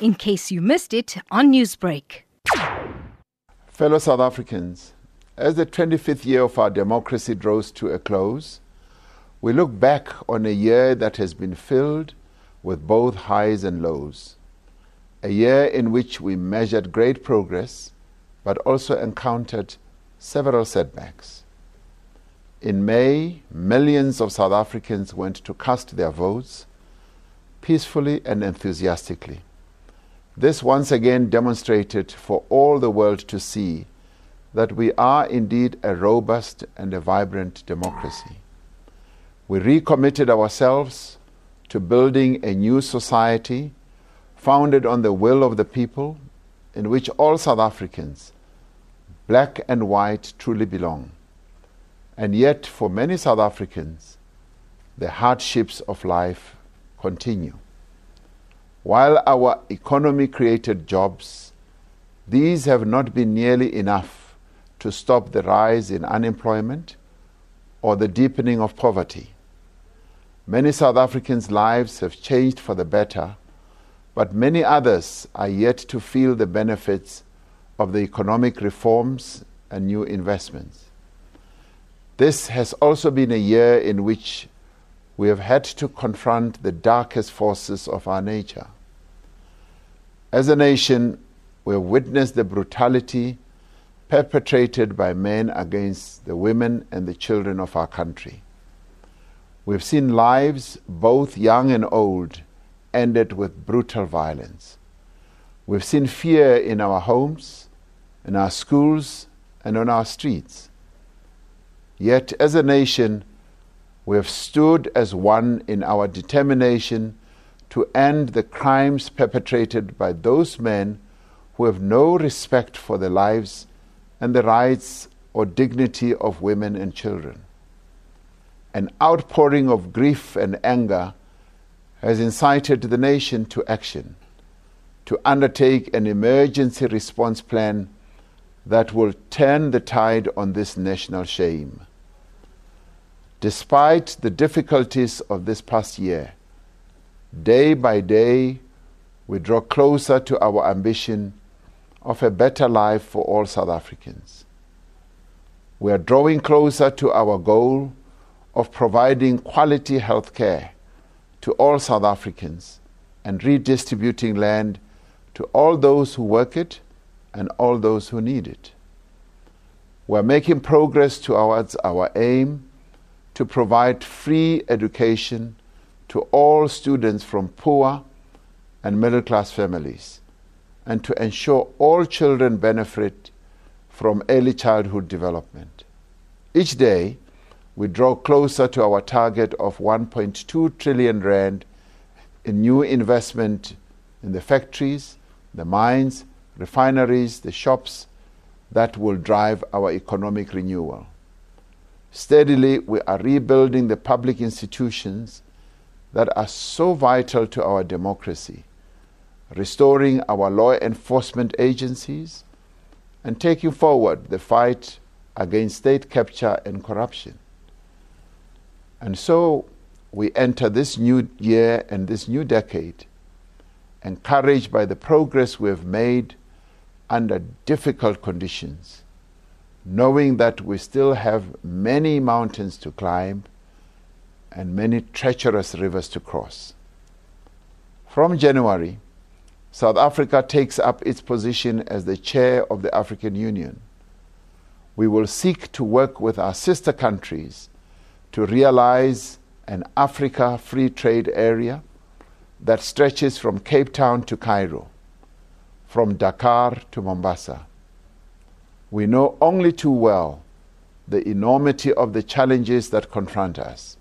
in case you missed it on Newsbreak. Fellow South Africans, as the 25th year of our democracy draws to a close, we look back on a year that has been filled with both highs and lows. A year in which we measured great progress, but also encountered several setbacks. In May, millions of South Africans went to cast their votes peacefully and enthusiastically. This once again demonstrated for all the world to see that we are indeed a robust and a vibrant democracy. We recommitted ourselves to building a new society founded on the will of the people, in which all South Africans, black and white, truly belong. And yet, for many South Africans, the hardships of life continue. While our economy created jobs, these have not been nearly enough to stop the rise in unemployment or the deepening of poverty. Many South Africans' lives have changed for the better, but many others are yet to feel the benefits of the economic reforms and new investments. This has also been a year in which we have had to confront the darkest forces of our nature. As a nation, we have witnessed the brutality perpetrated by men against the women and the children of our country. We've seen lives, both young and old, ended with brutal violence. We've seen fear in our homes, in our schools, and on our streets. Yet, as a nation, we have stood as one in our determination to end the crimes perpetrated by those men who have no respect for the lives and the rights or dignity of women and children. An outpouring of grief and anger has incited the nation to action, to undertake an emergency response plan that will turn the tide on this national shame. Despite the difficulties of this past year, day by day we draw closer to our ambition of a better life for all South Africans. We are drawing closer to our goal of providing quality health care to all South Africans and redistributing land to all those who work it and all those who need it. We're making progress towards our aim to provide free education to all students from poor and middle class families and to ensure all children benefit from early childhood development. Each day, we draw closer to our target of 1.2 trillion rand in new investment in the factories, the mines, refineries, the shops that will drive our economic renewal. Steadily, we are rebuilding the public institutions that are so vital to our democracy, restoring our law enforcement agencies, and taking forward the fight against state capture and corruption. And so we enter this new year and this new decade encouraged by the progress we have made under difficult conditions knowing that we still have many mountains to climb and many treacherous rivers to cross. From January, South Africa takes up its position as the chair of the African Union. We will seek to work with our sister countries to realize an Africa free trade area that stretches from Cape Town to Cairo, from Dakar to Mombasa we know only too well the enormity of the challenges that confront us.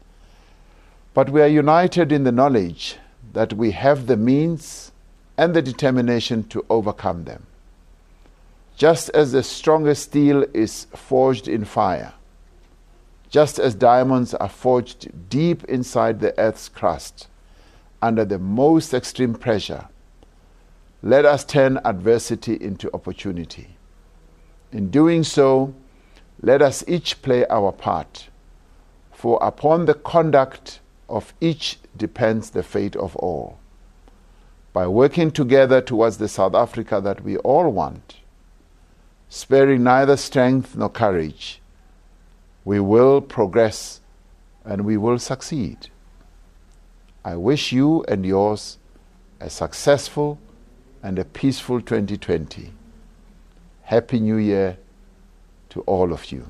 But we are united in the knowledge that we have the means and the determination to overcome them. Just as the strongest steel is forged in fire, just as diamonds are forged deep inside the earth's crust under the most extreme pressure, let us turn adversity into opportunity. In doing so, let us each play our part, for upon the conduct of each depends the fate of all. by working together towards the South Africa that we all want, sparing neither strength nor courage, we will progress and we will succeed. I wish you and yours a successful and a peaceful 2020. Happy New Year to all of you.